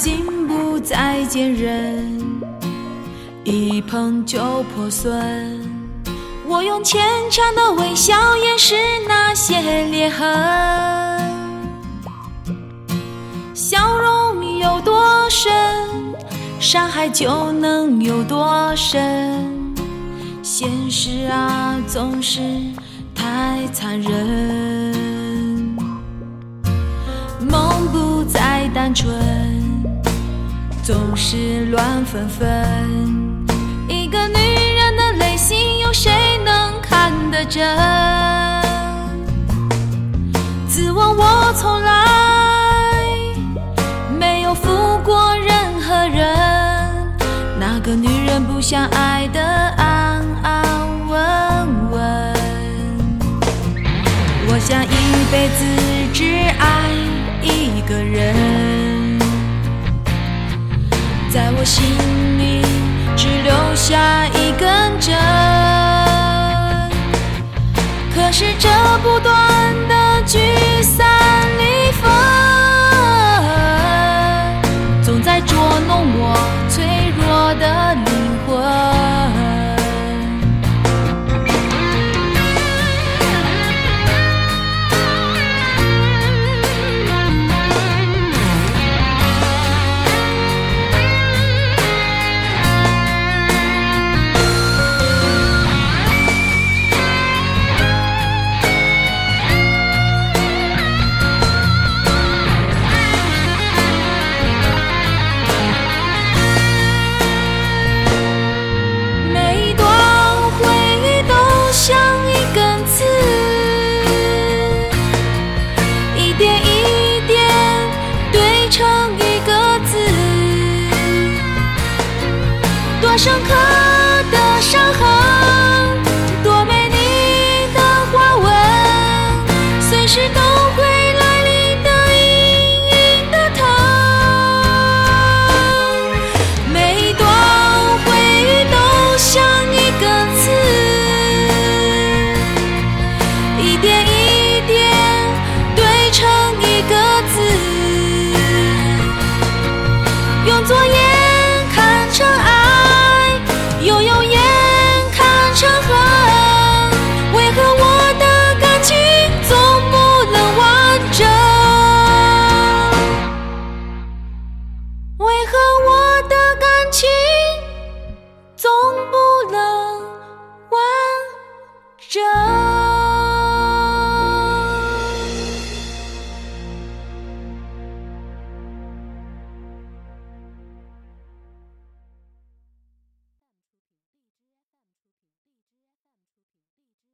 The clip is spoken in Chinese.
心不再坚韧，一碰就破损。我用牵强的微笑掩饰那些裂痕，笑容有多深，伤害就能有多深。现实啊，总是太残忍，梦不再单纯，总是乱纷纷。一个女人的内心，有谁能看得真？自问我从来没有负过任何人，那个女人不想爱的安安稳稳。我想一辈子只爱一个人，在我心里只留下一根针。可是这不断点一点堆成一个字，多深刻的伤痕，这？